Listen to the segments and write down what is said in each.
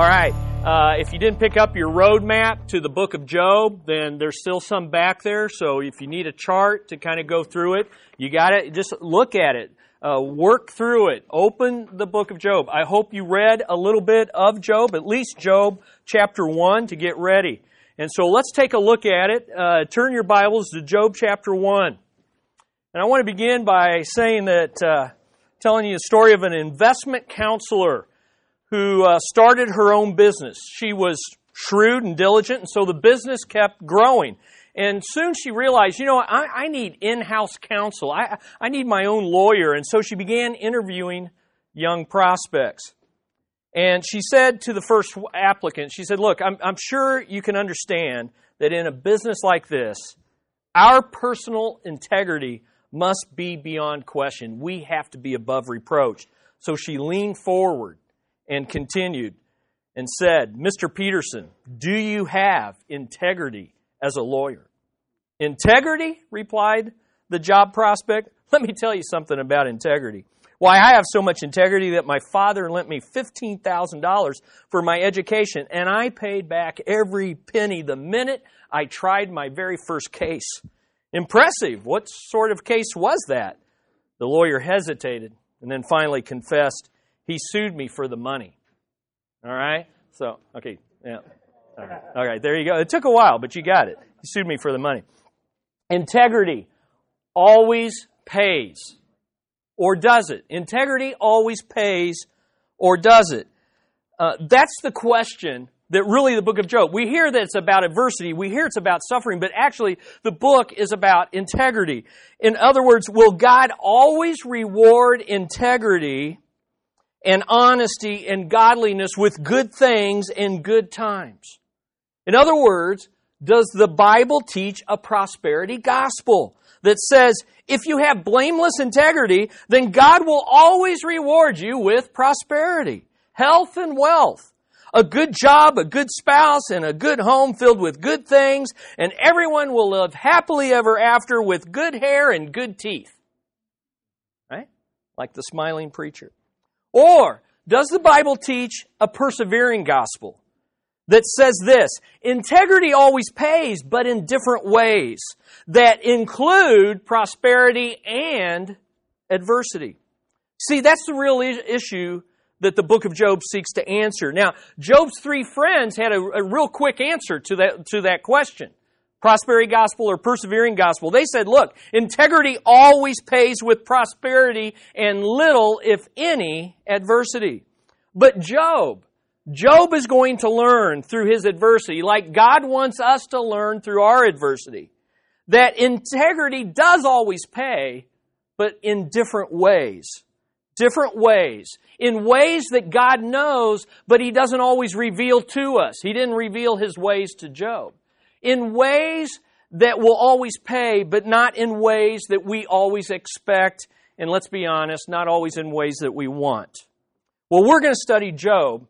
All right. Uh, if you didn't pick up your roadmap to the book of Job, then there's still some back there. So if you need a chart to kind of go through it, you got it. Just look at it. Uh, work through it. Open the book of Job. I hope you read a little bit of Job, at least Job chapter 1 to get ready. And so let's take a look at it. Uh, turn your Bibles to Job chapter 1. And I want to begin by saying that, uh, telling you a story of an investment counselor who uh, started her own business. She was shrewd and diligent, and so the business kept growing. And soon she realized, you know, I, I need in-house counsel. I, I need my own lawyer. And so she began interviewing young prospects. And she said to the first applicant, she said, look, I'm, I'm sure you can understand that in a business like this, our personal integrity must be beyond question. We have to be above reproach. So she leaned forward and continued and said, Mr. Peterson, do you have integrity as a lawyer? Integrity, replied the job prospect. Let me tell you something about integrity. Why, I have so much integrity that my father lent me $15,000 for my education, and I paid back every penny the minute I tried my very first case. Impressive. What sort of case was that? The lawyer hesitated and then finally confessed he sued me for the money. All right? So, okay, yeah. All right. All right, there you go. It took a while, but you got it. He sued me for the money. Integrity always pays. Or does it? Integrity always pays, or does it? Uh, that's the question that really the book of Job. We hear that it's about adversity. We hear it's about suffering, but actually the book is about integrity. In other words, will God always reward integrity and honesty and godliness with good things in good times. In other words, does the Bible teach a prosperity gospel that says if you have blameless integrity, then God will always reward you with prosperity, health, and wealth? A good job, a good spouse, and a good home filled with good things, and everyone will live happily ever after with good hair and good teeth. Right? Like the smiling preacher. Or does the Bible teach a persevering gospel that says this integrity always pays, but in different ways that include prosperity and adversity? See, that's the real issue that the book of Job seeks to answer. Now, Job's three friends had a, a real quick answer to that, to that question prosperity gospel or persevering gospel. They said, look, integrity always pays with prosperity and little, if any, adversity. But Job, Job is going to learn through his adversity, like God wants us to learn through our adversity, that integrity does always pay, but in different ways. Different ways. In ways that God knows, but He doesn't always reveal to us. He didn't reveal His ways to Job in ways that will always pay, but not in ways that we always expect, and let's be honest, not always in ways that we want. Well, we're going to study Job,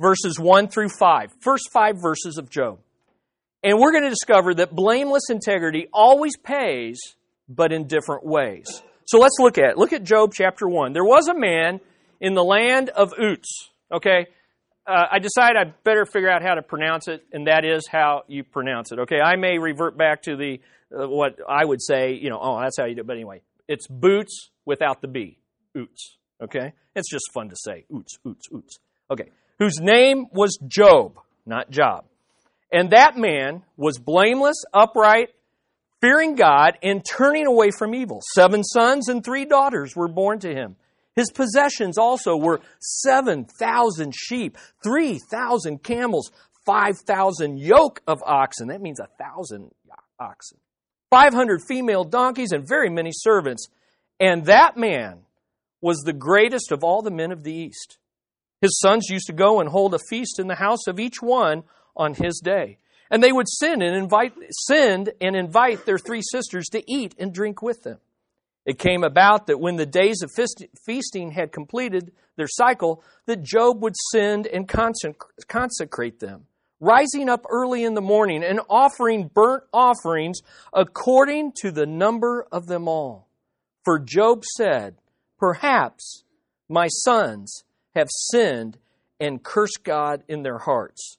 verses 1 through 5, first five verses of Job. And we're going to discover that blameless integrity always pays, but in different ways. So let's look at it. Look at Job chapter 1. There was a man in the land of Uz. Okay? Uh, I decided I better figure out how to pronounce it, and that is how you pronounce it. Okay, I may revert back to the uh, what I would say. You know, oh, that's how you do. it. But anyway, it's boots without the b. Oots. Okay, it's just fun to say. Oots, oots, oots. Okay, whose name was Job, not Job, and that man was blameless, upright, fearing God, and turning away from evil. Seven sons and three daughters were born to him. His possessions also were 7,000 sheep, 3,000 camels, 5,000 yoke of oxen. That means a thousand oxen. 500 female donkeys and very many servants. And that man was the greatest of all the men of the East. His sons used to go and hold a feast in the house of each one on his day. And they would send and invite, send and invite their three sisters to eat and drink with them. It came about that when the days of feasting had completed their cycle, that Job would send and consecrate them, rising up early in the morning and offering burnt offerings according to the number of them all. For Job said, Perhaps my sons have sinned and cursed God in their hearts.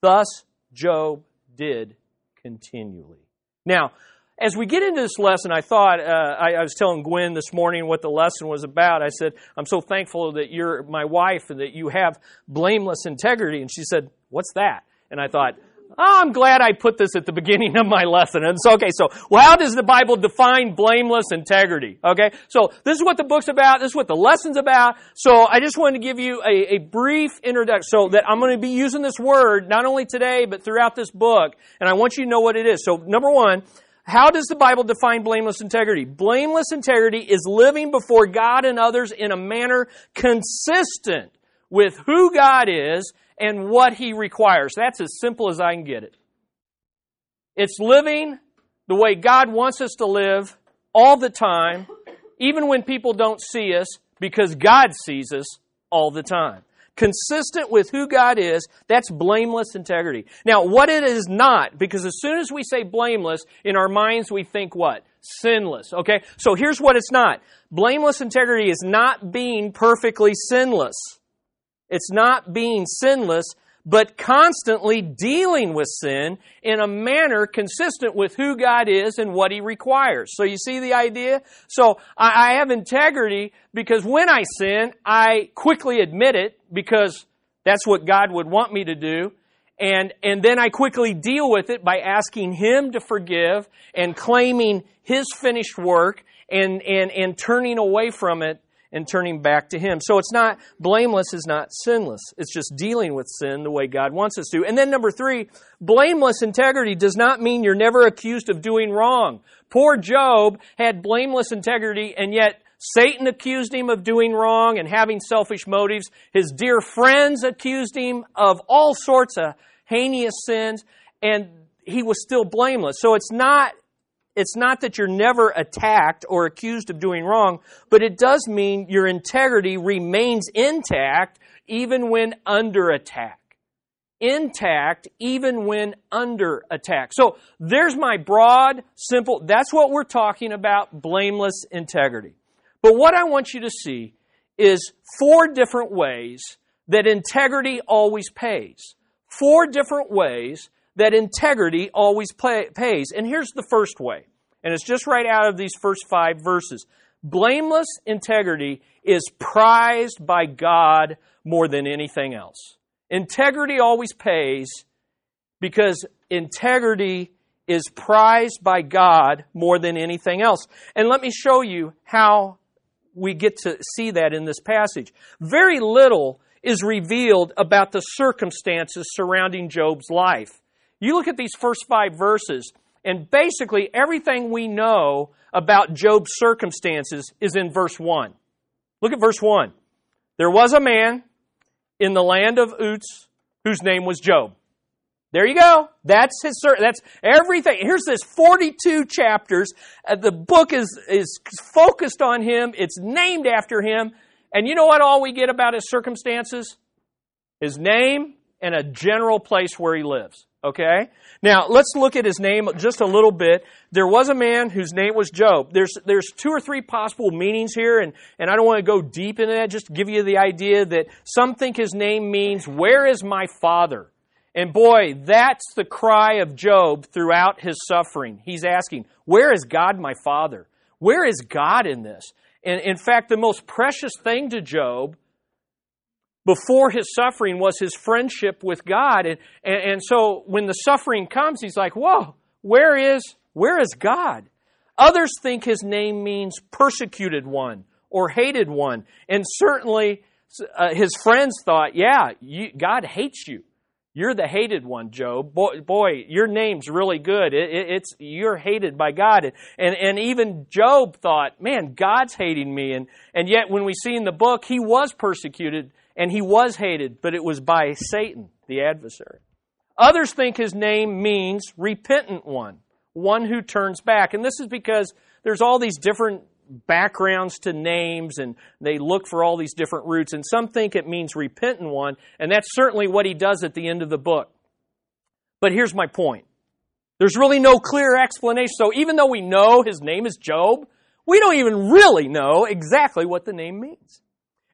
Thus Job did continually. Now, as we get into this lesson, I thought, uh, I, I, was telling Gwen this morning what the lesson was about. I said, I'm so thankful that you're my wife and that you have blameless integrity. And she said, What's that? And I thought, Oh, I'm glad I put this at the beginning of my lesson. And so, okay, so well, how does the Bible define blameless integrity? Okay, so this is what the book's about. This is what the lesson's about. So I just wanted to give you a, a brief introduction so that I'm going to be using this word not only today, but throughout this book. And I want you to know what it is. So number one, how does the Bible define blameless integrity? Blameless integrity is living before God and others in a manner consistent with who God is and what He requires. That's as simple as I can get it. It's living the way God wants us to live all the time, even when people don't see us, because God sees us all the time. Consistent with who God is, that's blameless integrity. Now, what it is not, because as soon as we say blameless, in our minds we think what? Sinless. Okay? So here's what it's not. Blameless integrity is not being perfectly sinless. It's not being sinless, but constantly dealing with sin in a manner consistent with who God is and what He requires. So you see the idea? So I, have integrity because when I sin, I quickly admit it because that's what God would want me to do. And, and then I quickly deal with it by asking Him to forgive and claiming His finished work and, and, and turning away from it and turning back to Him. So it's not, blameless is not sinless. It's just dealing with sin the way God wants us to. And then number three, blameless integrity does not mean you're never accused of doing wrong. Poor Job had blameless integrity and yet Satan accused him of doing wrong and having selfish motives. His dear friends accused him of all sorts of heinous sins and he was still blameless. So it's not it's not that you're never attacked or accused of doing wrong, but it does mean your integrity remains intact even when under attack. Intact even when under attack. So there's my broad, simple, that's what we're talking about, blameless integrity. But what I want you to see is four different ways that integrity always pays. Four different ways that integrity always pay, pays. And here's the first way, and it's just right out of these first five verses. Blameless integrity is prized by God more than anything else. Integrity always pays because integrity is prized by God more than anything else. And let me show you how we get to see that in this passage. Very little is revealed about the circumstances surrounding Job's life. You look at these first five verses, and basically everything we know about Job's circumstances is in verse 1. Look at verse 1. There was a man in the land of Uz whose name was Job. There you go. That's his. That's everything. Here's this 42 chapters. Uh, the book is is focused on him. It's named after him. And you know what? All we get about his circumstances, his name, and a general place where he lives. Okay? Now, let's look at his name just a little bit. There was a man whose name was Job. There's, there's two or three possible meanings here, and, and I don't want to go deep into that, just give you the idea that some think his name means, Where is my father? And boy, that's the cry of Job throughout his suffering. He's asking, Where is God my father? Where is God in this? And in fact, the most precious thing to Job before his suffering was his friendship with God. And, and, and, so when the suffering comes, he's like, whoa, where is, where is God? Others think his name means persecuted one or hated one. And certainly uh, his friends thought, yeah, you, God hates you. You're the hated one, Job. Boy, boy your name's really good. It, it, it's you're hated by God, and and even Job thought, man, God's hating me, and and yet when we see in the book, he was persecuted and he was hated, but it was by Satan, the adversary. Others think his name means repentant one, one who turns back. And this is because there's all these different backgrounds to names and they look for all these different roots. And some think it means repentant one, and that's certainly what he does at the end of the book. But here's my point there's really no clear explanation. So even though we know his name is Job, we don't even really know exactly what the name means.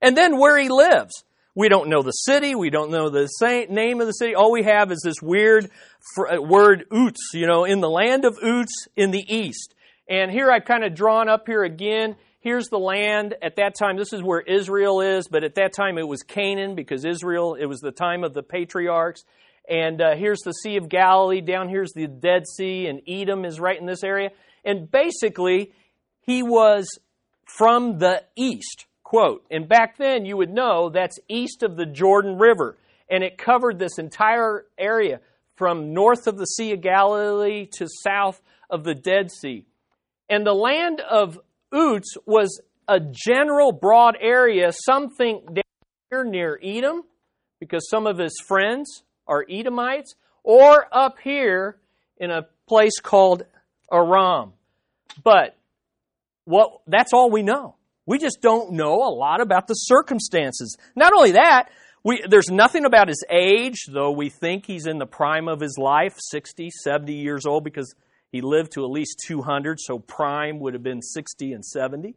And then where he lives. We don't know the city. We don't know the name of the city. All we have is this weird uh, word Uts, you know, in the land of Uts in the east. And here I've kind of drawn up here again. Here's the land. At that time, this is where Israel is, but at that time it was Canaan because Israel, it was the time of the patriarchs. And uh, here's the Sea of Galilee. Down here's the Dead Sea, and Edom is right in this area. And basically, he was from the east, quote. And back then, you would know that's east of the Jordan River. And it covered this entire area from north of the Sea of Galilee to south of the Dead Sea. And the land of Uts was a general broad area, some think down here near Edom, because some of his friends are Edomites, or up here in a place called Aram. But what that's all we know. We just don't know a lot about the circumstances. Not only that, we, there's nothing about his age, though we think he's in the prime of his life, 60, 70 years old, because he lived to at least 200, so prime would have been 60 and 70.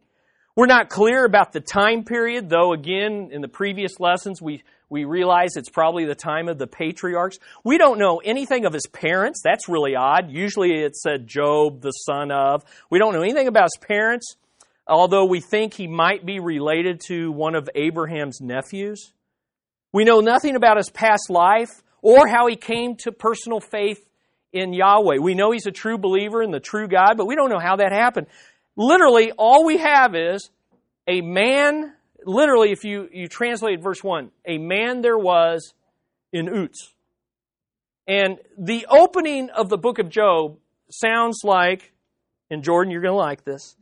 We're not clear about the time period, though again, in the previous lessons, we, we realize it's probably the time of the patriarchs. We don't know anything of his parents. That's really odd. Usually it said Job, the son of. We don't know anything about his parents, although we think he might be related to one of Abraham's nephews. We know nothing about his past life or how he came to personal faith in Yahweh. We know he's a true believer in the true God, but we don't know how that happened. Literally, all we have is a man, literally, if you, you translate verse 1, a man there was in Uts. And the opening of the book of Job sounds like, and Jordan, you're going to like this,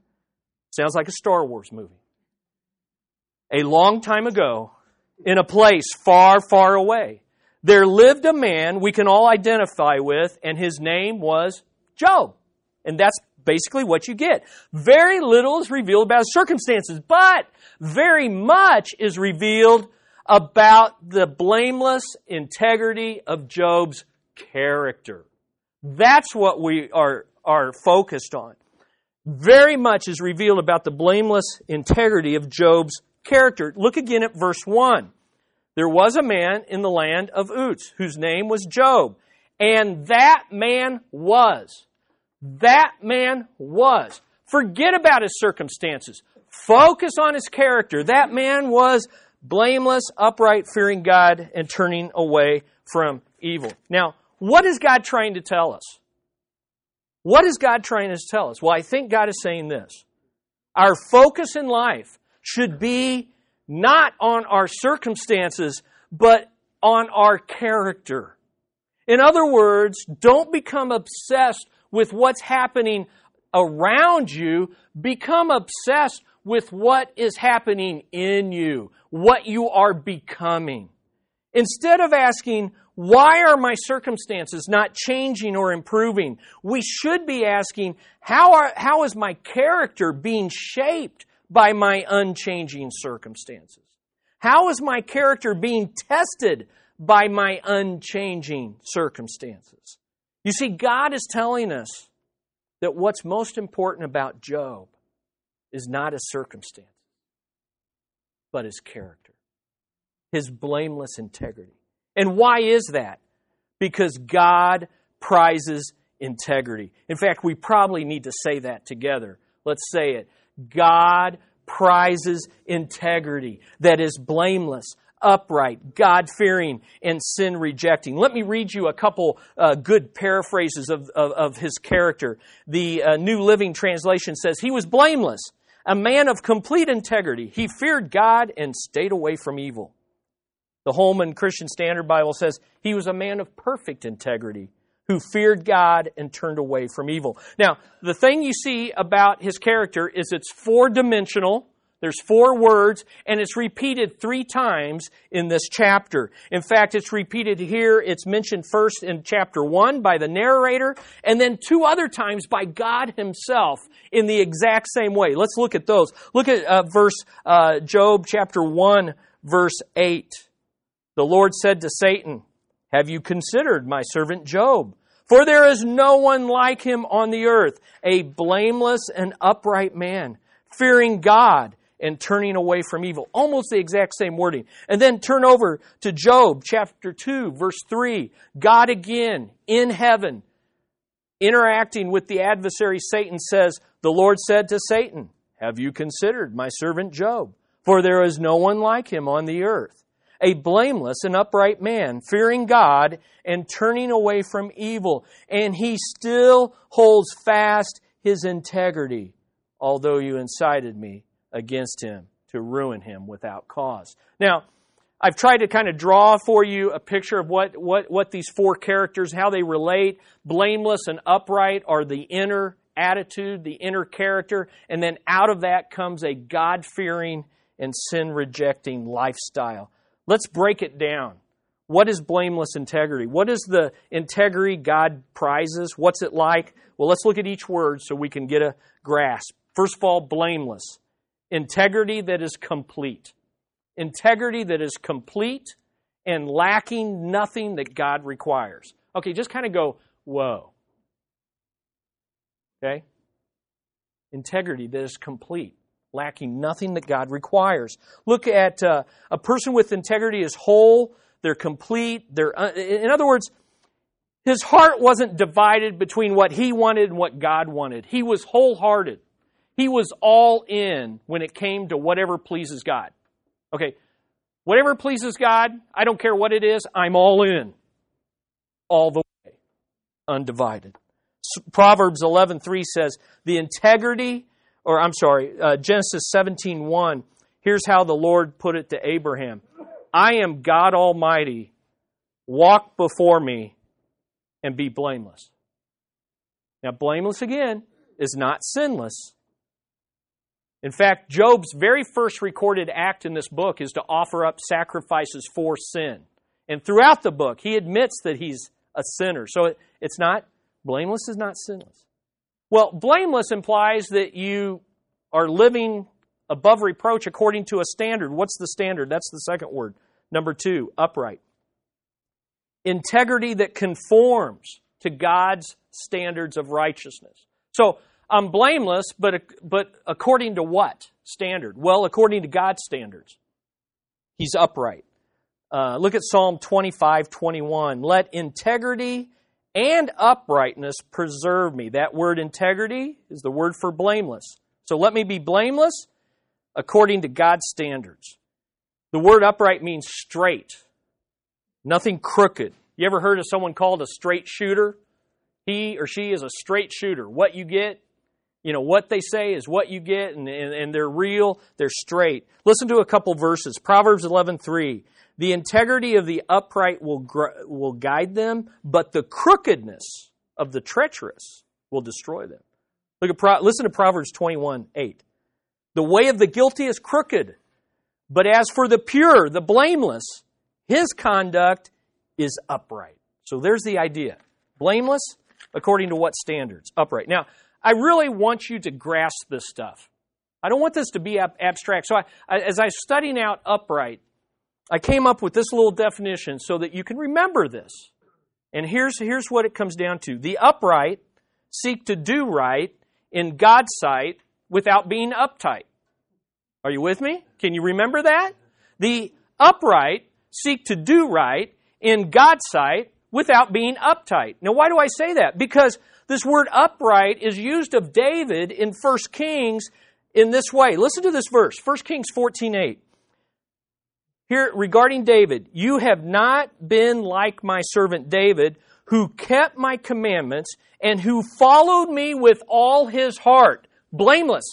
sounds like a Star Wars movie. A long time ago, in a place far, far away, there lived a man we can all identify with, and his name was Job. And that's basically what you get. Very little is revealed about his circumstances, but very much is revealed about the blameless integrity of Job's character. That's what we are, are focused on. Very much is revealed about the blameless integrity of Job's character. Look again at verse 1. There was a man in the land of Uts whose name was Job. And that man was. That man was. Forget about his circumstances. Focus on his character. That man was blameless, upright, fearing God, and turning away from evil. Now, what is God trying to tell us? What is God trying to tell us? Well, I think God is saying this. Our focus in life should be not on our circumstances, but on our character. In other words, don't become obsessed with what's happening around you. Become obsessed with what is happening in you, what you are becoming. Instead of asking, why are my circumstances not changing or improving? We should be asking, how, are, how is my character being shaped by my unchanging circumstances? How is my character being tested by my unchanging circumstances? You see, God is telling us that what's most important about Job is not his circumstance, but his character, his blameless integrity. And why is that? Because God prizes integrity. In fact, we probably need to say that together. Let's say it. God prizes integrity that is blameless, upright, God fearing, and sin rejecting. Let me read you a couple uh, good paraphrases of, of, of, his character. The uh, New Living Translation says, He was blameless, a man of complete integrity. He feared God and stayed away from evil. The Holman Christian Standard Bible says, He was a man of perfect integrity who feared God and turned away from evil. Now, the thing you see about his character is it's four dimensional. There's four words, and it's repeated three times in this chapter. In fact, it's repeated here. It's mentioned first in chapter one by the narrator, and then two other times by God Himself in the exact same way. Let's look at those. Look at uh, verse uh, Job chapter one, verse eight. The Lord said to Satan, "Have you considered my servant Job?" For there is no one like him on the earth, a blameless and upright man, fearing God and turning away from evil. Almost the exact same wording. And then turn over to Job chapter 2, verse 3. God again in heaven, interacting with the adversary Satan, says, The Lord said to Satan, Have you considered my servant Job? For there is no one like him on the earth, a blameless and upright man, fearing God and turning away from evil. And he still holds fast his integrity, although you incited me against him to ruin him without cause. Now, I've tried to kind of draw for you a picture of what, what, what these four characters, how they relate. Blameless and upright are the inner attitude, the inner character, and then out of that comes a God fearing and sin rejecting lifestyle. Let's break it down. What is blameless integrity? What is the integrity God prizes? What's it like? Well, let's look at each word so we can get a grasp. First of all, blameless. Integrity that is complete. Integrity that is complete and lacking nothing that God requires. Okay, just kind of go, whoa. Okay? Integrity that is complete, lacking nothing that God requires. Look at uh, a person with integrity is whole, they're complete, they're, uh, in other words, his heart wasn't divided between what he wanted and what God wanted. He was wholehearted. He was all in when it came to whatever pleases God. Okay, whatever pleases God, I don't care what it is, I'm all in. All the way. Undivided. Proverbs 11:3 says, "The integrity or I'm sorry, uh, Genesis 17:1, here's how the Lord put it to Abraham. I am God Almighty. Walk before me and be blameless. Now, blameless again is not sinless. In fact, Job's very first recorded act in this book is to offer up sacrifices for sin. And throughout the book, he admits that he's a sinner. So it's not, blameless is not sinless. Well, blameless implies that you are living above reproach according to a standard. What's the standard? That's the second word. Number two, upright. Integrity that conforms to God's standards of righteousness. So, I'm blameless, but, but according to what standard? Well, according to God's standards. He's upright. Uh, look at Psalm 25, 21. Let integrity and uprightness preserve me. That word integrity is the word for blameless. So let me be blameless according to God's standards. The word upright means straight, nothing crooked. You ever heard of someone called a straight shooter? He or she is a straight shooter. What you get, you know, what they say is what you get, and, and, and they're real, they're straight. Listen to a couple verses. Proverbs 11.3. The integrity of the upright will, will guide them, but the crookedness of the treacherous will destroy them. Look at Pro, listen to Proverbs 21 8. The way of the guilty is crooked, but as for the pure, the blameless, his conduct is upright. So there's the idea. Blameless, according to what standards? Upright. Now, I really want you to grasp this stuff. I don't want this to be ab- abstract. So I, I, as I was studying out upright, I came up with this little definition so that you can remember this. And here's, here's what it comes down to the upright seek to do right in God's sight without being uptight. Are you with me? Can you remember that? The upright seek to do right in God's sight without being uptight. Now, why do I say that? Because this word upright is used of David in 1 Kings in this way. Listen to this verse, 1 Kings 14 8. Here, regarding David, you have not been like my servant David, who kept my commandments and who followed me with all his heart. Blameless.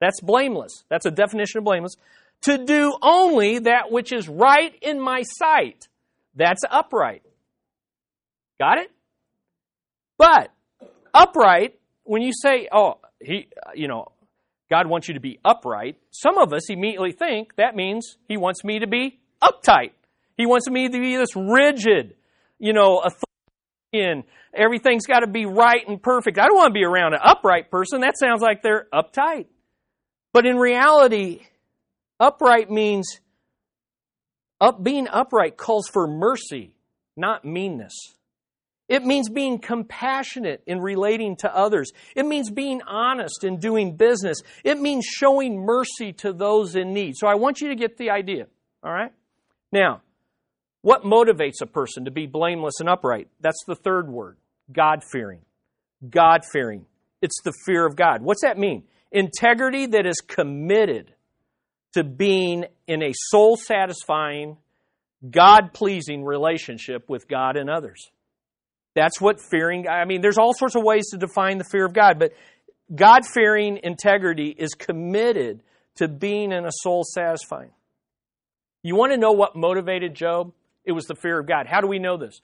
That's blameless. That's a definition of blameless. To do only that which is right in my sight. That's upright. Got it? But upright, when you say, oh, he, you know, God wants you to be upright, some of us immediately think that means He wants me to be uptight. He wants me to be this rigid, you know, authority everything's got to be right and perfect. I don't want to be around an upright person. That sounds like they're uptight. But in reality, upright means up, being upright calls for mercy, not meanness. It means being compassionate in relating to others. It means being honest in doing business. It means showing mercy to those in need. So I want you to get the idea. All right? Now, what motivates a person to be blameless and upright? That's the third word God fearing. God fearing. It's the fear of God. What's that mean? Integrity that is committed to being in a soul satisfying, God pleasing relationship with God and others. That's what fearing, I mean, there's all sorts of ways to define the fear of God, but God fearing integrity is committed to being in a soul satisfying. You want to know what motivated Job? It was the fear of God. How do we know this?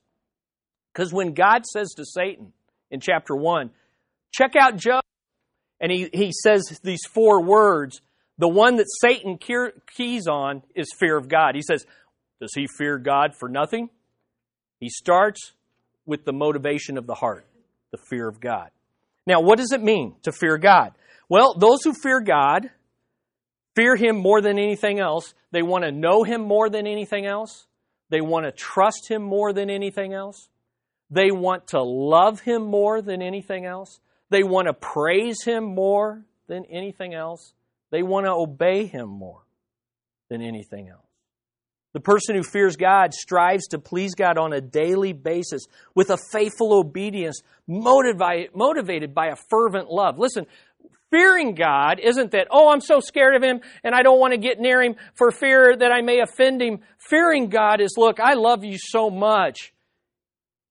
Because when God says to Satan in chapter 1, check out Job, and he, he says these four words, the one that Satan keys on is fear of God. He says, Does he fear God for nothing? He starts with the motivation of the heart, the fear of God. Now, what does it mean to fear God? Well, those who fear God fear Him more than anything else. They want to know Him more than anything else. They want to trust Him more than anything else. They want to love Him more than anything else. They want to praise Him more than anything else. They want to obey Him more than anything else. The person who fears God strives to please God on a daily basis with a faithful obedience, motivated by a fervent love. Listen, fearing God isn't that, oh, I'm so scared of Him and I don't want to get near Him for fear that I may offend Him. Fearing God is, look, I love you so much,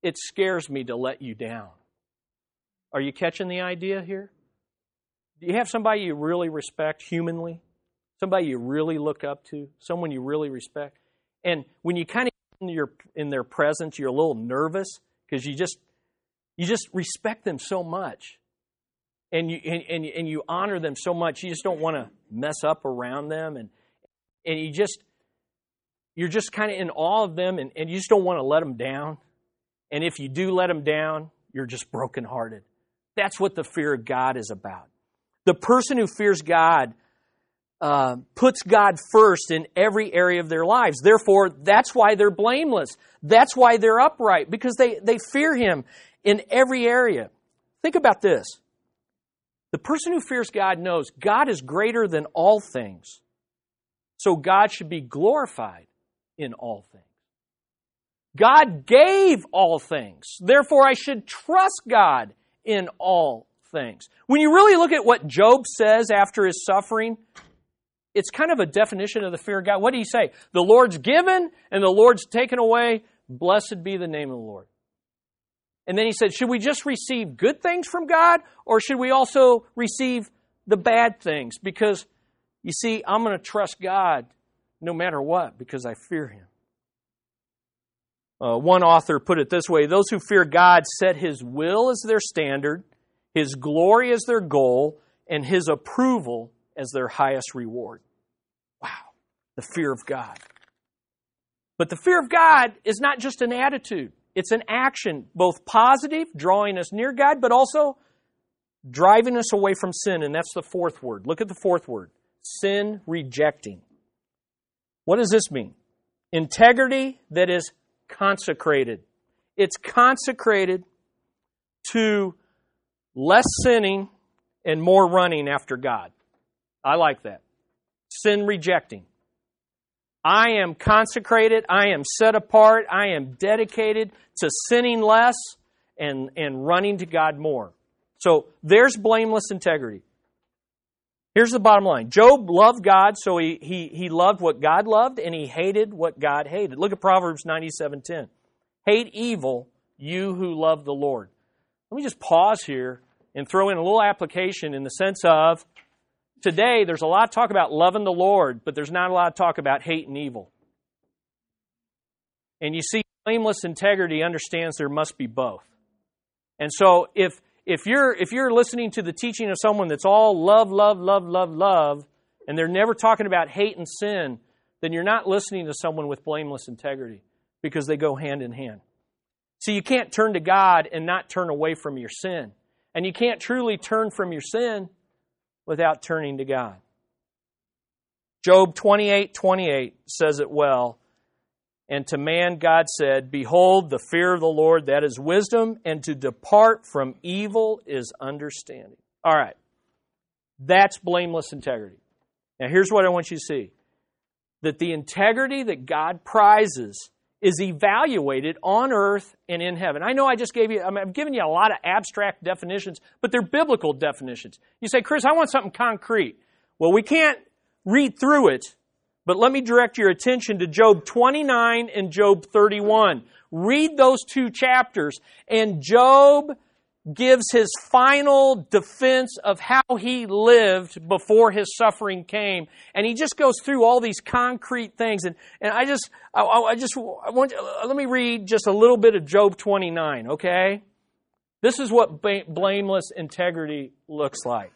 it scares me to let you down. Are you catching the idea here? Do you have somebody you really respect humanly? Somebody you really look up to? Someone you really respect? And when you kind of in, your, in their presence, you're a little nervous because you just you just respect them so much, and you and, and, and you honor them so much. You just don't want to mess up around them, and and you just you're just kind of in awe of them, and, and you just don't want to let them down. And if you do let them down, you're just brokenhearted. That's what the fear of God is about. The person who fears God uh, puts God first in every area of their lives. Therefore, that's why they're blameless. That's why they're upright, because they, they fear Him in every area. Think about this. The person who fears God knows God is greater than all things. So God should be glorified in all things. God gave all things. Therefore, I should trust God in all things. When you really look at what Job says after his suffering, it's kind of a definition of the fear of God. What do you say? The Lord's given and the Lord's taken away. Blessed be the name of the Lord. And then he said, Should we just receive good things from God or should we also receive the bad things? Because you see, I'm going to trust God no matter what because I fear Him. Uh, one author put it this way Those who fear God set His will as their standard, His glory as their goal, and His approval as their highest reward. The fear of God. But the fear of God is not just an attitude, it's an action, both positive, drawing us near God, but also driving us away from sin. And that's the fourth word. Look at the fourth word sin rejecting. What does this mean? Integrity that is consecrated. It's consecrated to less sinning and more running after God. I like that. Sin rejecting. I am consecrated. I am set apart. I am dedicated to sinning less and, and running to God more. So there's blameless integrity. Here's the bottom line Job loved God, so he, he, he loved what God loved, and he hated what God hated. Look at Proverbs 97:10. Hate evil, you who love the Lord. Let me just pause here and throw in a little application in the sense of today there's a lot of talk about loving the Lord, but there's not a lot of talk about hate and evil. And you see, blameless integrity understands there must be both. And so if if you're if you're listening to the teaching of someone that's all love, love, love, love, love, and they're never talking about hate and sin, then you're not listening to someone with blameless integrity because they go hand in hand. So you can't turn to God and not turn away from your sin. And you can't truly turn from your sin without turning to God. Job 28 28 says it well. And to man, God said, Behold, the fear of the Lord, that is wisdom, and to depart from evil is understanding. All right. That's blameless integrity. Now, here's what I want you to see that the integrity that God prizes is evaluated on earth and in heaven. I know I just gave you, I I've given you a lot of abstract definitions, but they're biblical definitions. You say, Chris, I want something concrete. Well, we can't read through it but let me direct your attention to Job 29 and Job 31. Read those two chapters, and Job gives his final defense of how he lived before his suffering came. And he just goes through all these concrete things. And, and I just, I, I just, I want, let me read just a little bit of Job 29, okay? This is what blameless integrity looks like.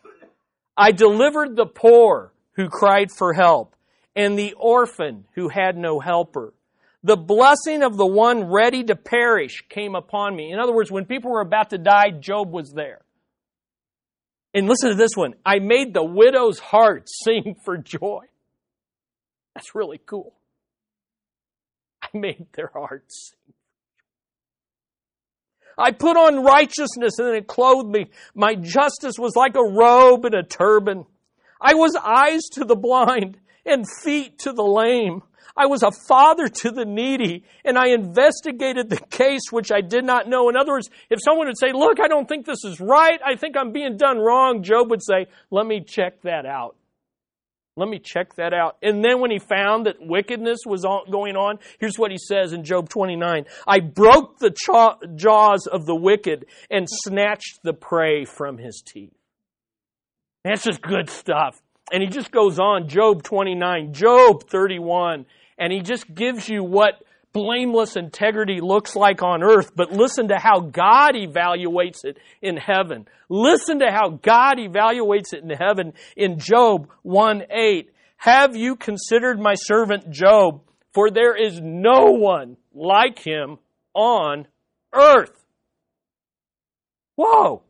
I delivered the poor who cried for help and the orphan who had no helper. The blessing of the one ready to perish came upon me. In other words, when people were about to die, Job was there. And listen to this one. I made the widow's heart sing for joy. That's really cool. I made their hearts sing. I put on righteousness and it clothed me. My justice was like a robe and a turban. I was eyes to the blind and feet to the lame. I was a father to the needy, and I investigated the case which I did not know. In other words, if someone would say, Look, I don't think this is right, I think I'm being done wrong, Job would say, Let me check that out. Let me check that out. And then when he found that wickedness was going on, here's what he says in Job 29 I broke the jaws of the wicked and snatched the prey from his teeth. That's just good stuff. And he just goes on, Job 29, Job 31, and he just gives you what blameless integrity looks like on earth, but listen to how God evaluates it in heaven. Listen to how God evaluates it in heaven in Job 1 8. Have you considered my servant Job? For there is no one like him on earth. Whoa.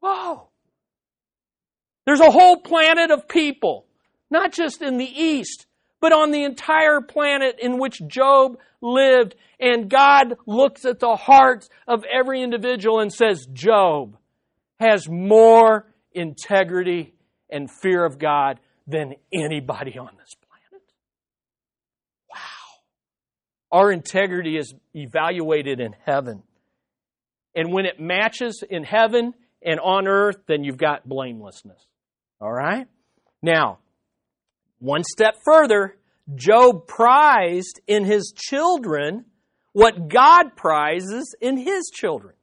Whoa. There's a whole planet of people, not just in the east, but on the entire planet in which Job lived. And God looks at the hearts of every individual and says, Job has more integrity and fear of God than anybody on this planet. Wow. Our integrity is evaluated in heaven. And when it matches in heaven and on earth, then you've got blamelessness. All right? Now, one step further, Job prized in his children what God prizes in his children.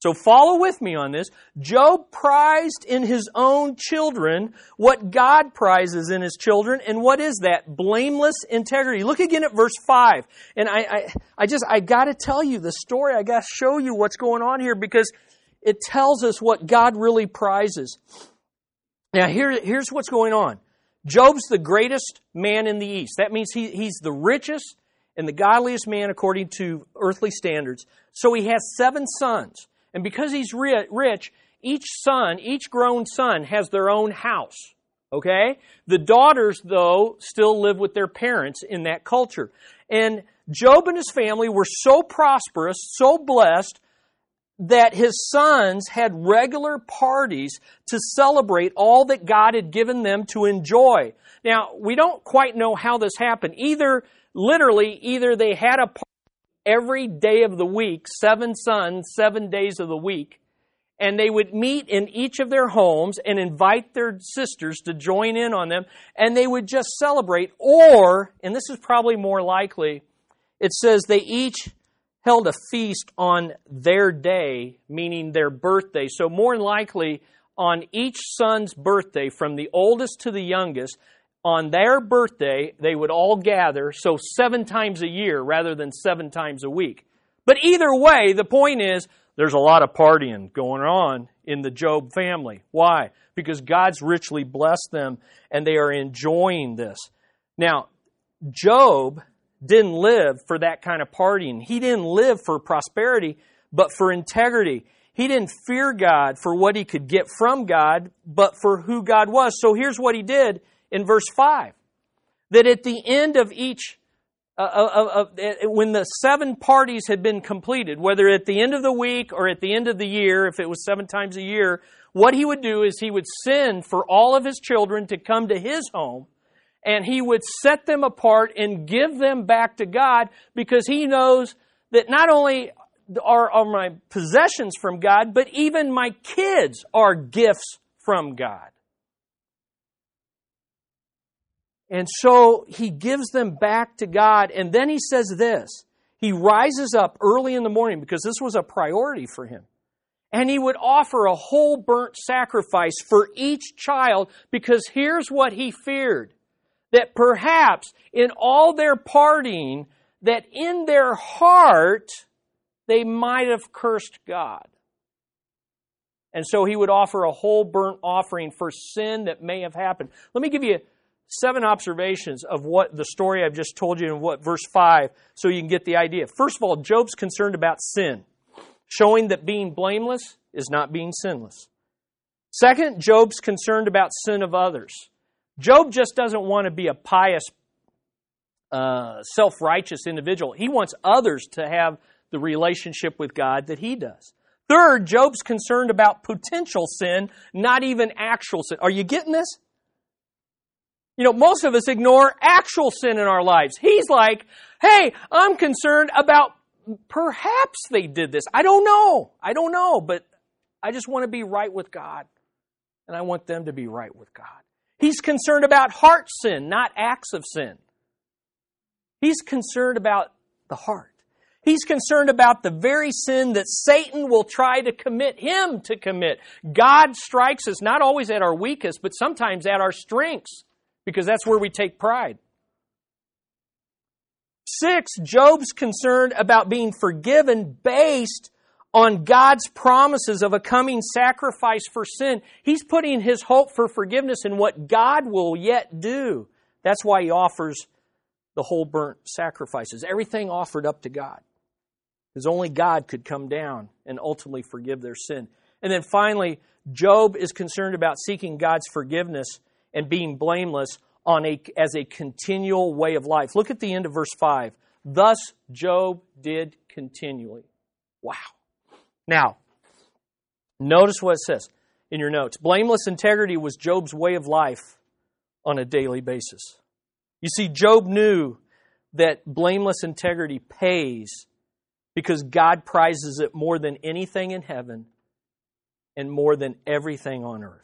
So follow with me on this. Job prized in his own children what God prizes in his children. And what is that? Blameless integrity. Look again at verse 5. And I, I, I just, I gotta tell you the story. I gotta show you what's going on here because it tells us what God really prizes. Now, here, here's what's going on Job's the greatest man in the East. That means he, he's the richest and the godliest man according to earthly standards. So he has seven sons. And because he's rich, each son, each grown son, has their own house. Okay? The daughters, though, still live with their parents in that culture. And Job and his family were so prosperous, so blessed, that his sons had regular parties to celebrate all that God had given them to enjoy. Now, we don't quite know how this happened. Either, literally, either they had a party every day of the week, seven sons, seven days of the week, and they would meet in each of their homes and invite their sisters to join in on them, and they would just celebrate. Or, and this is probably more likely, it says they each held a feast on their day, meaning their birthday. So, more likely, on each son's birthday, from the oldest to the youngest, on their birthday, they would all gather, so seven times a year rather than seven times a week. But either way, the point is, there's a lot of partying going on in the Job family. Why? Because God's richly blessed them and they are enjoying this. Now, Job didn't live for that kind of partying. He didn't live for prosperity, but for integrity. He didn't fear God for what he could get from God, but for who God was. So here's what he did in verse 5 that at the end of each uh, uh, uh, when the seven parties had been completed, whether at the end of the week or at the end of the year, if it was seven times a year, what he would do is he would send for all of his children to come to his home and he would set them apart and give them back to God because he knows that not only are, are my possessions from God, but even my kids are gifts from God. And so he gives them back to God. And then he says this He rises up early in the morning because this was a priority for him. And he would offer a whole burnt sacrifice for each child because here's what he feared that perhaps in all their partying, that in their heart they might have cursed God. And so he would offer a whole burnt offering for sin that may have happened. Let me give you seven observations of what the story I've just told you in what verse 5 so you can get the idea. First of all, Job's concerned about sin, showing that being blameless is not being sinless. Second, Job's concerned about sin of others. Job just doesn't want to be a pious, uh, self righteous individual. He wants others to have the relationship with God that he does. Third, Job's concerned about potential sin, not even actual sin. Are you getting this? You know, most of us ignore actual sin in our lives. He's like, hey, I'm concerned about perhaps they did this. I don't know. I don't know, but I just want to be right with God. And I want them to be right with God. He's concerned about heart sin, not acts of sin. He's concerned about the heart. He's concerned about the very sin that Satan will try to commit him to commit. God strikes us not always at our weakest, but sometimes at our strengths because that's where we take pride. Six, Job's concerned about being forgiven based on God's promises of a coming sacrifice for sin. He's putting his hope for forgiveness in what God will yet do. That's why he offers the whole burnt sacrifices, everything offered up to God. Because only God could come down and ultimately forgive their sin. And then finally, Job is concerned about seeking God's forgiveness and being blameless on a, as a continual way of life. Look at the end of verse 5. Thus Job did continually. Wow. Now, notice what it says in your notes. Blameless integrity was Job's way of life on a daily basis. You see, Job knew that blameless integrity pays because God prizes it more than anything in heaven and more than everything on earth.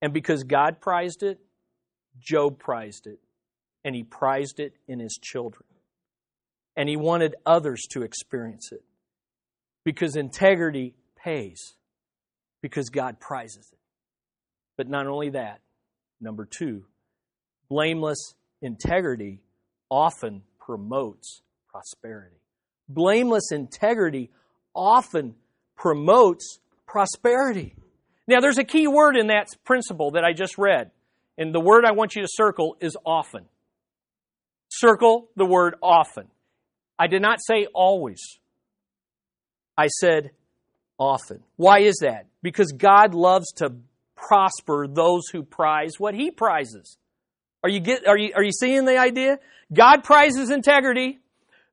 And because God prized it, Job prized it, and he prized it in his children. And he wanted others to experience it because integrity pays, because God prizes it. But not only that, number two, blameless integrity often promotes prosperity. Blameless integrity often promotes prosperity. Now, there's a key word in that principle that I just read, and the word I want you to circle is often. Circle the word often. I did not say always. I said often. Why is that? Because God loves to prosper those who prize what he prizes. Are you get are you are you seeing the idea? God prizes integrity.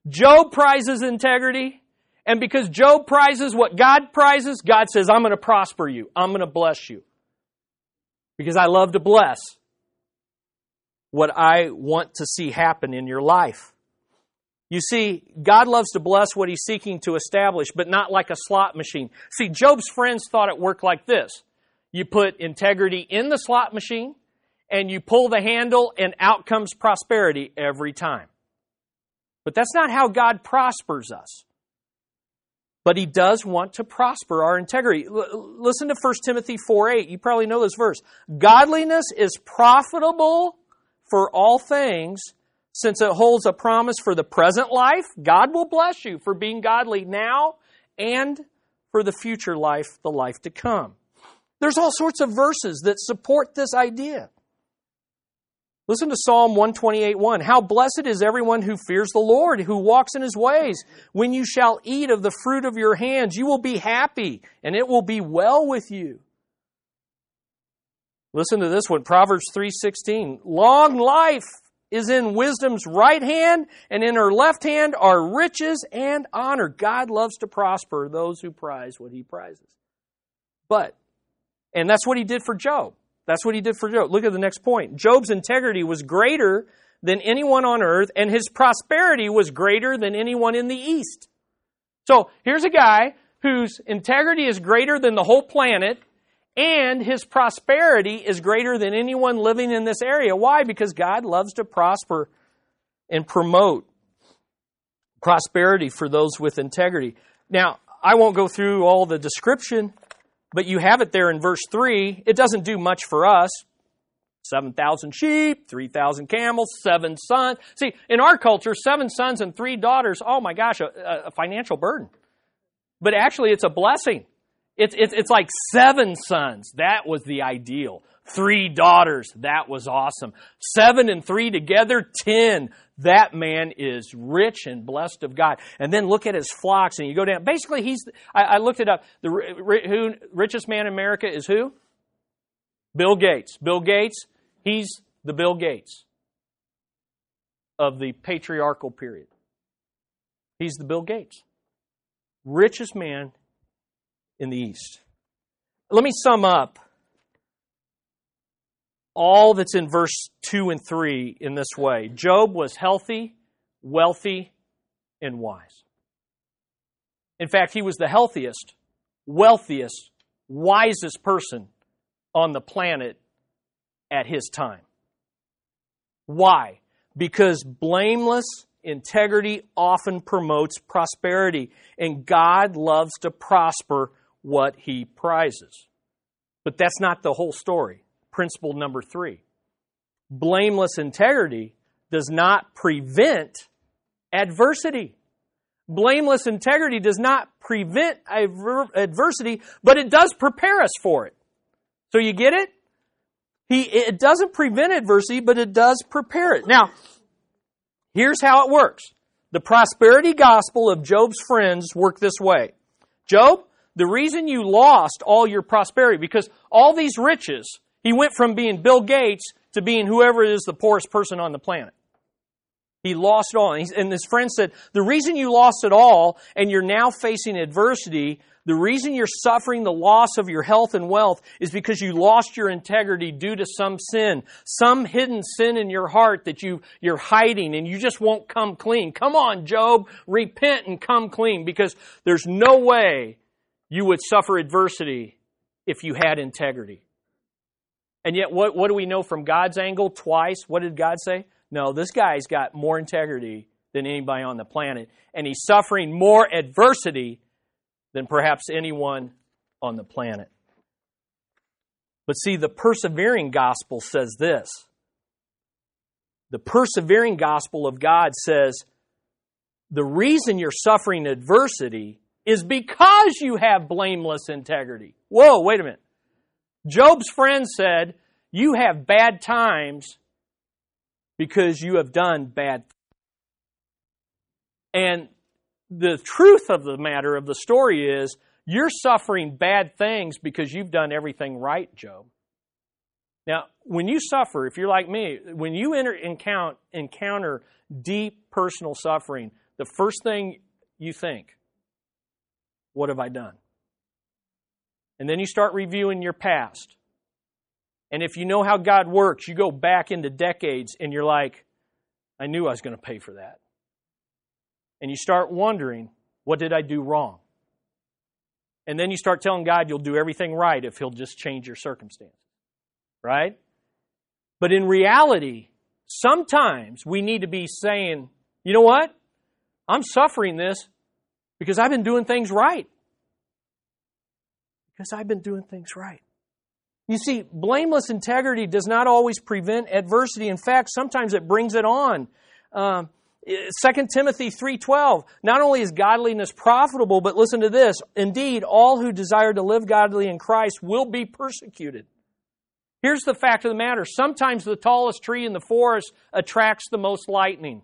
Job prizes integrity. And because Job prizes what God prizes, God says, I'm going to prosper you. I'm going to bless you. Because I love to bless what I want to see happen in your life. You see, God loves to bless what he's seeking to establish, but not like a slot machine. See, Job's friends thought it worked like this. You put integrity in the slot machine, and you pull the handle, and out comes prosperity every time. But that's not how God prospers us. But he does want to prosper our integrity. L- listen to 1 Timothy 4 8. You probably know this verse. Godliness is profitable for all things since it holds a promise for the present life, God will bless you for being godly now and for the future life, the life to come. There's all sorts of verses that support this idea. Listen to Psalm 128:1. How blessed is everyone who fears the Lord, who walks in his ways. When you shall eat of the fruit of your hands, you will be happy, and it will be well with you. Listen to this one, Proverbs 3:16. Long life is in wisdom's right hand, and in her left hand are riches and honor. God loves to prosper those who prize what he prizes. But, and that's what he did for Job. That's what he did for Job. Look at the next point. Job's integrity was greater than anyone on earth, and his prosperity was greater than anyone in the east. So here's a guy whose integrity is greater than the whole planet, and his prosperity is greater than anyone living in this area. Why? Because God loves to prosper and promote prosperity for those with integrity. Now, I won't go through all the description, but you have it there in verse 3. It doesn't do much for us. 7,000 sheep, 3,000 camels, seven sons. See, in our culture, seven sons and three daughters, oh my gosh, a, a financial burden. But actually, it's a blessing. It's, it's, it's like seven sons. That was the ideal. Three daughters. That was awesome. Seven and three together, ten. That man is rich and blessed of God. And then look at his flocks and you go down. Basically, he's, I, I looked it up. The who, richest man in America is who? Bill Gates. Bill Gates, he's the Bill Gates of the patriarchal period. He's the Bill Gates. Richest man in the east. Let me sum up all that's in verse 2 and 3 in this way Job was healthy, wealthy, and wise. In fact, he was the healthiest, wealthiest, wisest person on the planet at his time. Why? Because blameless integrity often promotes prosperity, and God loves to prosper what he prizes. But that's not the whole story. Principle number three blameless integrity does not prevent adversity. Blameless integrity does not prevent adversity, but it does prepare us for it. So you get it? He, it doesn't prevent adversity, but it does prepare it. Now, here's how it works. The prosperity gospel of Job's friends work this way. Job, the reason you lost all your prosperity, because all these riches, he went from being Bill Gates to being whoever is the poorest person on the planet. He lost it all. And his friend said, The reason you lost it all and you're now facing adversity, the reason you're suffering the loss of your health and wealth is because you lost your integrity due to some sin, some hidden sin in your heart that you, you're hiding and you just won't come clean. Come on, Job, repent and come clean because there's no way you would suffer adversity if you had integrity. And yet, what, what do we know from God's angle? Twice, what did God say? No, this guy's got more integrity than anybody on the planet, and he's suffering more adversity than perhaps anyone on the planet. But see, the persevering gospel says this. The persevering gospel of God says the reason you're suffering adversity is because you have blameless integrity. Whoa, wait a minute. Job's friend said, You have bad times because you have done bad things. And the truth of the matter of the story is you're suffering bad things because you've done everything right, Job. Now, when you suffer, if you're like me, when you enter, encounter, encounter deep personal suffering, the first thing you think, what have I done? And then you start reviewing your past. And if you know how God works, you go back into decades and you're like, I knew I was going to pay for that. And you start wondering, what did I do wrong? And then you start telling God you'll do everything right if He'll just change your circumstances. Right? But in reality, sometimes we need to be saying, you know what? I'm suffering this because I've been doing things right. Because I've been doing things right. You see, blameless integrity does not always prevent adversity. In fact, sometimes it brings it on. Um, 2 Timothy 3:12 Not only is godliness profitable, but listen to this, indeed all who desire to live godly in Christ will be persecuted. Here's the fact of the matter. Sometimes the tallest tree in the forest attracts the most lightning.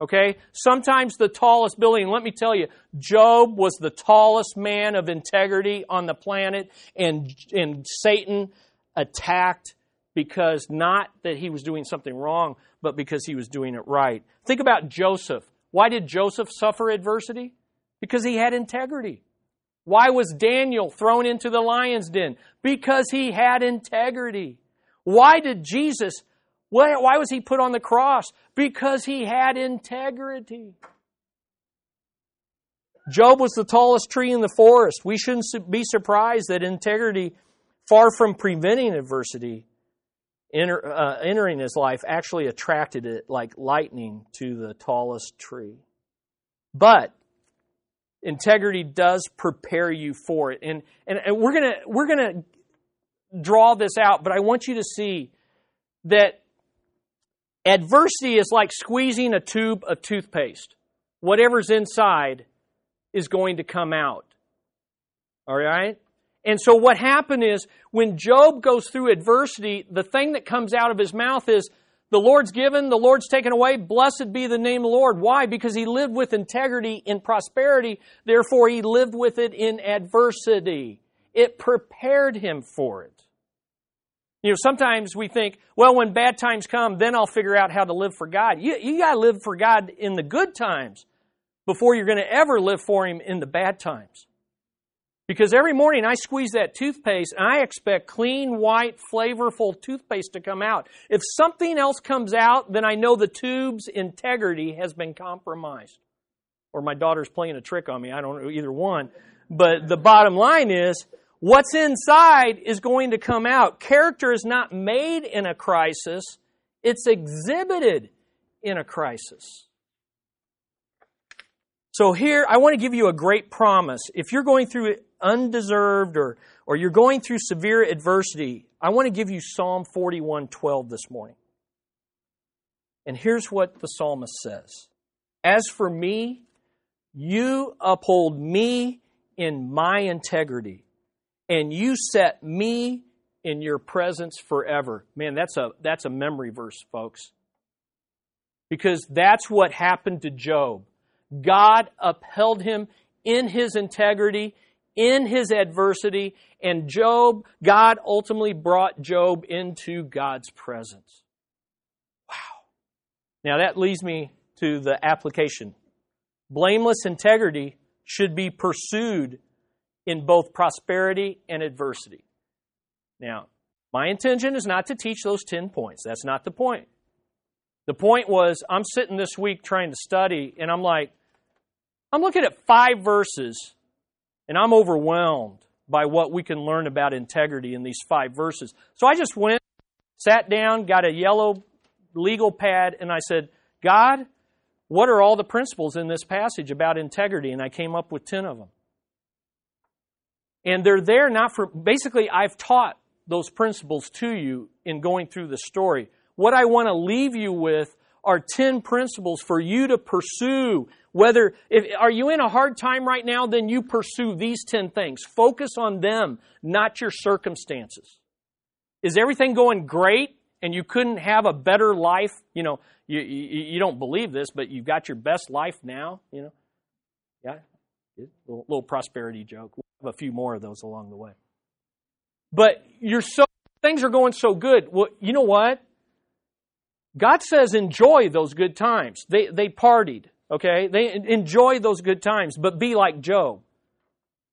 Okay? Sometimes the tallest building, let me tell you, Job was the tallest man of integrity on the planet, and, and Satan attacked because not that he was doing something wrong, but because he was doing it right. Think about Joseph. Why did Joseph suffer adversity? Because he had integrity. Why was Daniel thrown into the lion's den? Because he had integrity. Why did Jesus, why, why was he put on the cross? Because he had integrity. Job was the tallest tree in the forest. We shouldn't be surprised that integrity, far from preventing adversity, enter, uh, entering his life, actually attracted it like lightning to the tallest tree. But integrity does prepare you for it. And, and, and we're going we're going to draw this out, but I want you to see that adversity is like squeezing a tube of toothpaste. Whatever's inside is going to come out. All right? And so what happened is when Job goes through adversity, the thing that comes out of his mouth is, the Lord's given, the Lord's taken away, blessed be the name of the Lord. Why? Because he lived with integrity in prosperity, therefore he lived with it in adversity. It prepared him for it. You know, sometimes we think, well, when bad times come, then I'll figure out how to live for God. You, you gotta live for God in the good times before you're going to ever live for Him in the bad times. Because every morning I squeeze that toothpaste and I expect clean, white, flavorful toothpaste to come out. If something else comes out, then I know the tube's integrity has been compromised. Or my daughter's playing a trick on me. I don't know either one. But the bottom line is, what's inside is going to come out. Character is not made in a crisis, it's exhibited in a crisis. So here, I want to give you a great promise. If you're going through undeserved or, or you're going through severe adversity, I want to give you Psalm 41:12 this morning. And here's what the psalmist says. As for me, you uphold me in my integrity, and you set me in your presence forever. Man, that's a that's a memory verse, folks. Because that's what happened to Job. God upheld him in his integrity, in his adversity, and Job, God ultimately brought Job into God's presence. Wow. Now that leads me to the application. Blameless integrity should be pursued in both prosperity and adversity. Now, my intention is not to teach those 10 points. That's not the point. The point was, I'm sitting this week trying to study, and I'm like, I'm looking at five verses, and I'm overwhelmed by what we can learn about integrity in these five verses. So I just went, sat down, got a yellow legal pad, and I said, God, what are all the principles in this passage about integrity? And I came up with 10 of them. And they're there not for, basically, I've taught those principles to you in going through the story. What I want to leave you with are 10 principles for you to pursue. Whether, if, are you in a hard time right now, then you pursue these 10 things. Focus on them, not your circumstances. Is everything going great and you couldn't have a better life? You know, you, you, you don't believe this, but you've got your best life now, you know? Yeah, little, little prosperity joke. Have a few more of those along the way. But you're so, things are going so good. Well, you know what? God says enjoy those good times. They, they partied, okay? They enjoy those good times, but be like Job.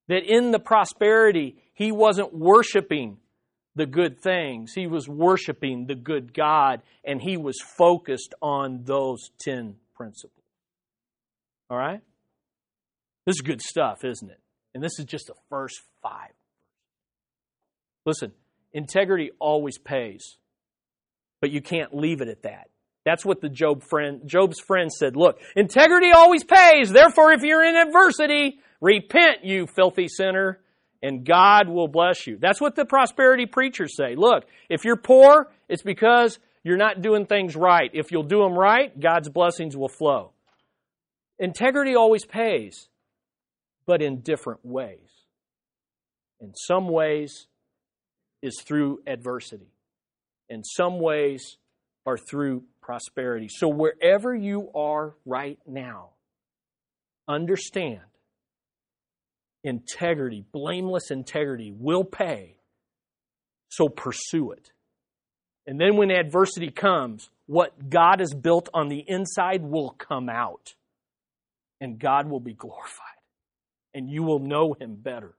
That in the prosperity, he wasn't worshiping the good things. He was worshiping the good God, and he was focused on those 10 principles. All right? This is good stuff, isn't it? And this is just the first five. Listen, integrity always pays but you can't leave it at that. That's what the Job friend, Job's friend said. Look, integrity always pays. Therefore, if you're in adversity, repent, you filthy sinner, and God will bless you. That's what the prosperity preachers say. Look, if you're poor, it's because you're not doing things right. If you'll do them right, God's blessings will flow. Integrity always pays, but in different ways. In some ways is through adversity in some ways are through prosperity. So wherever you are right now, understand integrity, blameless integrity will pay. So pursue it. And then when adversity comes, what God has built on the inside will come out. And God will be glorified. And you will know Him better.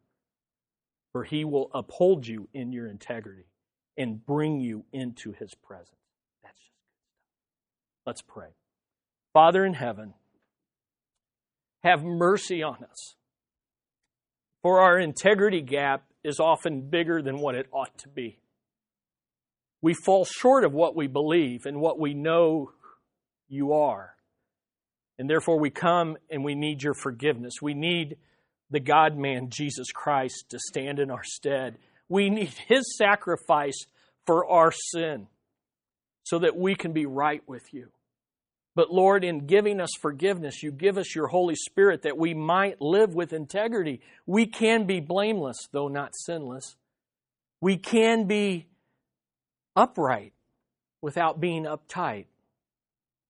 For He will uphold you in your integrity and bring you into His presence. That's just good stuff. Let's pray. Father in heaven, have mercy on us. For our integrity gap is often bigger than what it ought to be. We fall short of what we believe and what we know you are. And therefore, we come and we need your forgiveness. We need the God man, Jesus Christ, to stand in our stead. We need his sacrifice for our sin so that we can be right with you. But Lord, in giving us forgiveness, you give us your Holy Spirit that we might live with integrity. We can be blameless, though not sinless. We can be upright without being uptight.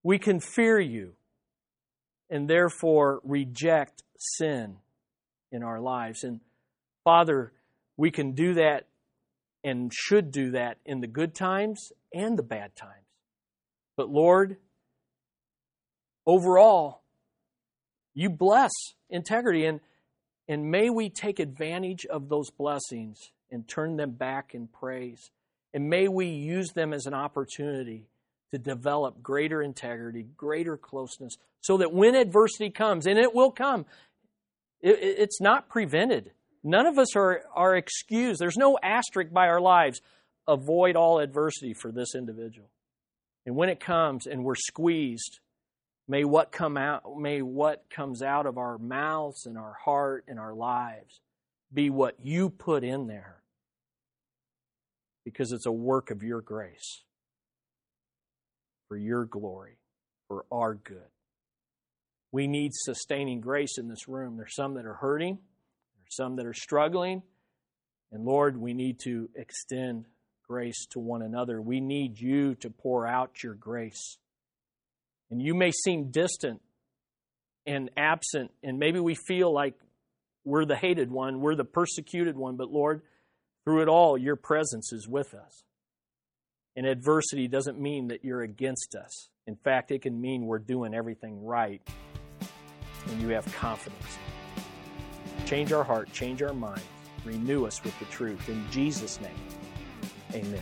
We can fear you and therefore reject sin in our lives. And Father, we can do that and should do that in the good times and the bad times. But Lord, overall, you bless integrity and and may we take advantage of those blessings and turn them back in praise. And may we use them as an opportunity to develop greater integrity, greater closeness, so that when adversity comes, and it will come, it, it's not prevented. None of us are, are excused. There's no asterisk by our lives. Avoid all adversity for this individual. And when it comes and we're squeezed, May what come out may what comes out of our mouths and our heart and our lives be what you put in there because it's a work of your grace for your glory, for our good. We need sustaining grace in this room. There's some that are hurting, there's some that are struggling, and Lord, we need to extend grace to one another. We need you to pour out your grace and you may seem distant and absent, and maybe we feel like we're the hated one, we're the persecuted one, but Lord, through it all, your presence is with us. And adversity doesn't mean that you're against us. In fact, it can mean we're doing everything right and you have confidence. Change our heart, change our mind, renew us with the truth. In Jesus' name, amen.